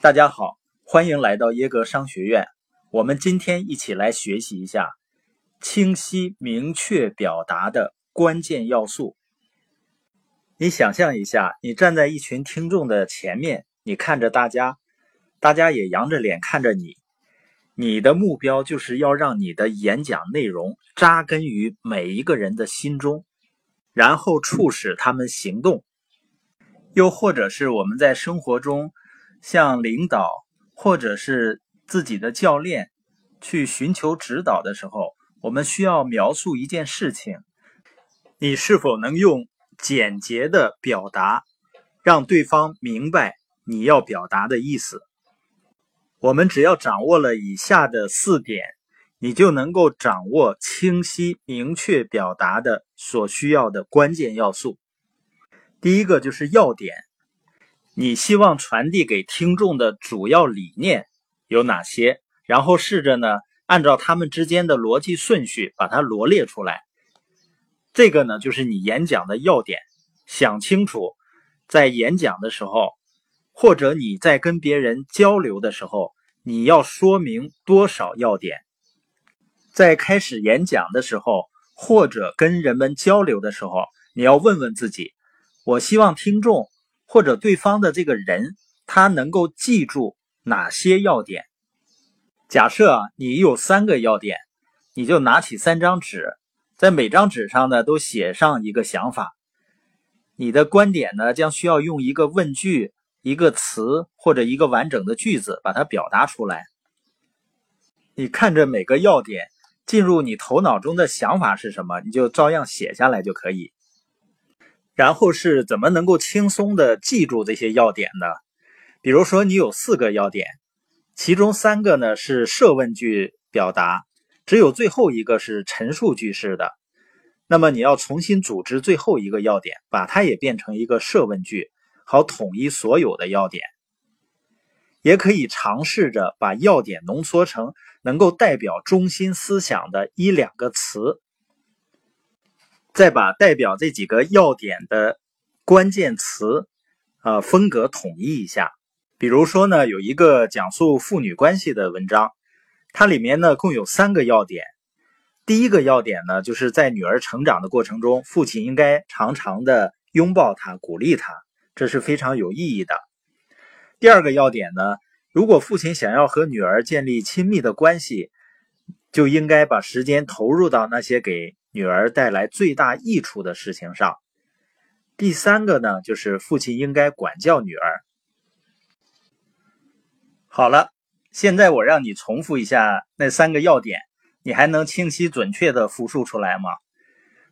大家好，欢迎来到耶格商学院。我们今天一起来学习一下清晰明确表达的关键要素。你想象一下，你站在一群听众的前面，你看着大家，大家也扬着脸看着你。你的目标就是要让你的演讲内容扎根于每一个人的心中，然后促使他们行动。又或者是我们在生活中。向领导或者是自己的教练去寻求指导的时候，我们需要描述一件事情，你是否能用简洁的表达，让对方明白你要表达的意思？我们只要掌握了以下的四点，你就能够掌握清晰明确表达的所需要的关键要素。第一个就是要点。你希望传递给听众的主要理念有哪些？然后试着呢，按照他们之间的逻辑顺序把它罗列出来。这个呢，就是你演讲的要点。想清楚，在演讲的时候，或者你在跟别人交流的时候，你要说明多少要点。在开始演讲的时候，或者跟人们交流的时候，你要问问自己：我希望听众。或者对方的这个人，他能够记住哪些要点？假设，你有三个要点，你就拿起三张纸，在每张纸上呢都写上一个想法。你的观点呢，将需要用一个问句、一个词或者一个完整的句子把它表达出来。你看着每个要点进入你头脑中的想法是什么，你就照样写下来就可以。然后是怎么能够轻松的记住这些要点呢？比如说你有四个要点，其中三个呢是设问句表达，只有最后一个是陈述句式的。那么你要重新组织最后一个要点，把它也变成一个设问句，好统一所有的要点。也可以尝试着把要点浓缩成能够代表中心思想的一两个词。再把代表这几个要点的关键词，啊，风格统一一下。比如说呢，有一个讲述父女关系的文章，它里面呢共有三个要点。第一个要点呢，就是在女儿成长的过程中，父亲应该常常的拥抱她，鼓励她，这是非常有意义的。第二个要点呢，如果父亲想要和女儿建立亲密的关系，就应该把时间投入到那些给。女儿带来最大益处的事情上。第三个呢，就是父亲应该管教女儿。好了，现在我让你重复一下那三个要点，你还能清晰准确的复述出来吗？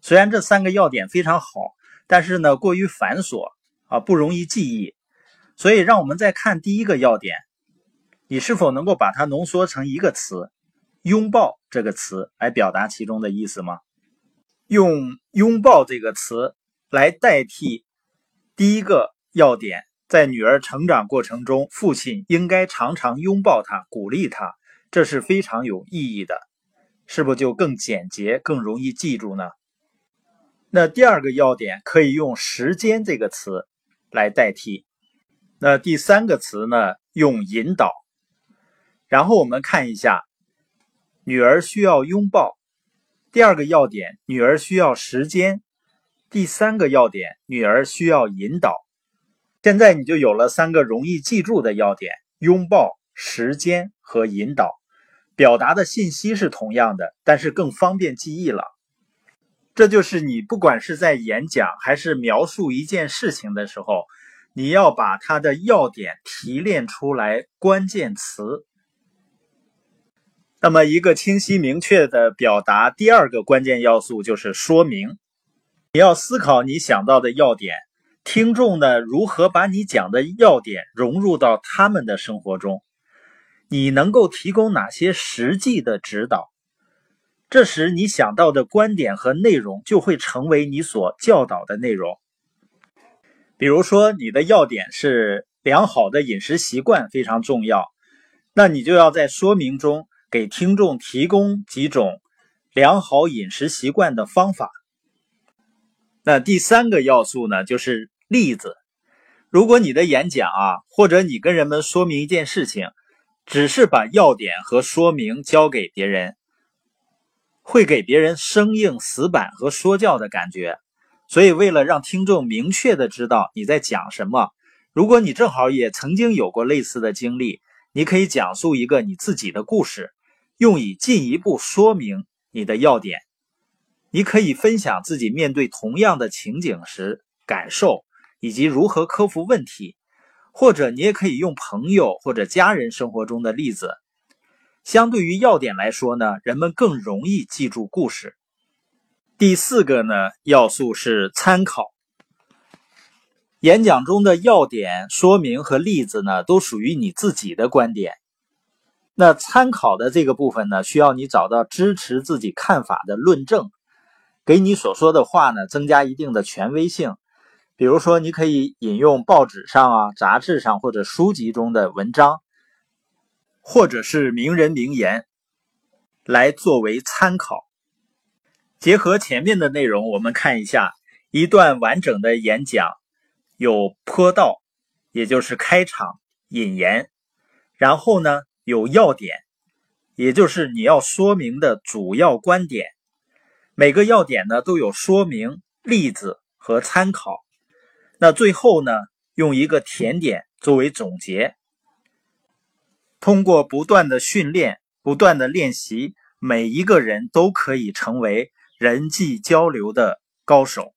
虽然这三个要点非常好，但是呢过于繁琐啊，不容易记忆。所以让我们再看第一个要点，你是否能够把它浓缩成一个词“拥抱”这个词来表达其中的意思吗？用“拥抱”这个词来代替第一个要点，在女儿成长过程中，父亲应该常常拥抱她，鼓励她，这是非常有意义的，是不是就更简洁、更容易记住呢？那第二个要点可以用“时间”这个词来代替。那第三个词呢？用“引导”。然后我们看一下，女儿需要拥抱。第二个要点，女儿需要时间；第三个要点，女儿需要引导。现在你就有了三个容易记住的要点：拥抱、时间和引导。表达的信息是同样的，但是更方便记忆了。这就是你不管是在演讲还是描述一件事情的时候，你要把它的要点提炼出来，关键词。那么，一个清晰明确的表达，第二个关键要素就是说明。你要思考你想到的要点，听众呢如何把你讲的要点融入到他们的生活中？你能够提供哪些实际的指导？这时，你想到的观点和内容就会成为你所教导的内容。比如说，你的要点是良好的饮食习惯非常重要，那你就要在说明中。给听众提供几种良好饮食习惯的方法。那第三个要素呢，就是例子。如果你的演讲啊，或者你跟人们说明一件事情，只是把要点和说明交给别人，会给别人生硬、死板和说教的感觉。所以，为了让听众明确的知道你在讲什么，如果你正好也曾经有过类似的经历，你可以讲述一个你自己的故事，用以进一步说明你的要点。你可以分享自己面对同样的情景时感受，以及如何克服问题，或者你也可以用朋友或者家人生活中的例子。相对于要点来说呢，人们更容易记住故事。第四个呢要素是参考。演讲中的要点、说明和例子呢，都属于你自己的观点。那参考的这个部分呢，需要你找到支持自己看法的论证，给你所说的话呢增加一定的权威性。比如说，你可以引用报纸上啊、杂志上或者书籍中的文章，或者是名人名言，来作为参考。结合前面的内容，我们看一下一段完整的演讲，有坡道，也就是开场引言，然后呢有要点，也就是你要说明的主要观点。每个要点呢都有说明、例子和参考。那最后呢用一个甜点作为总结。通过不断的训练、不断的练习，每一个人都可以成为。人际交流的高手。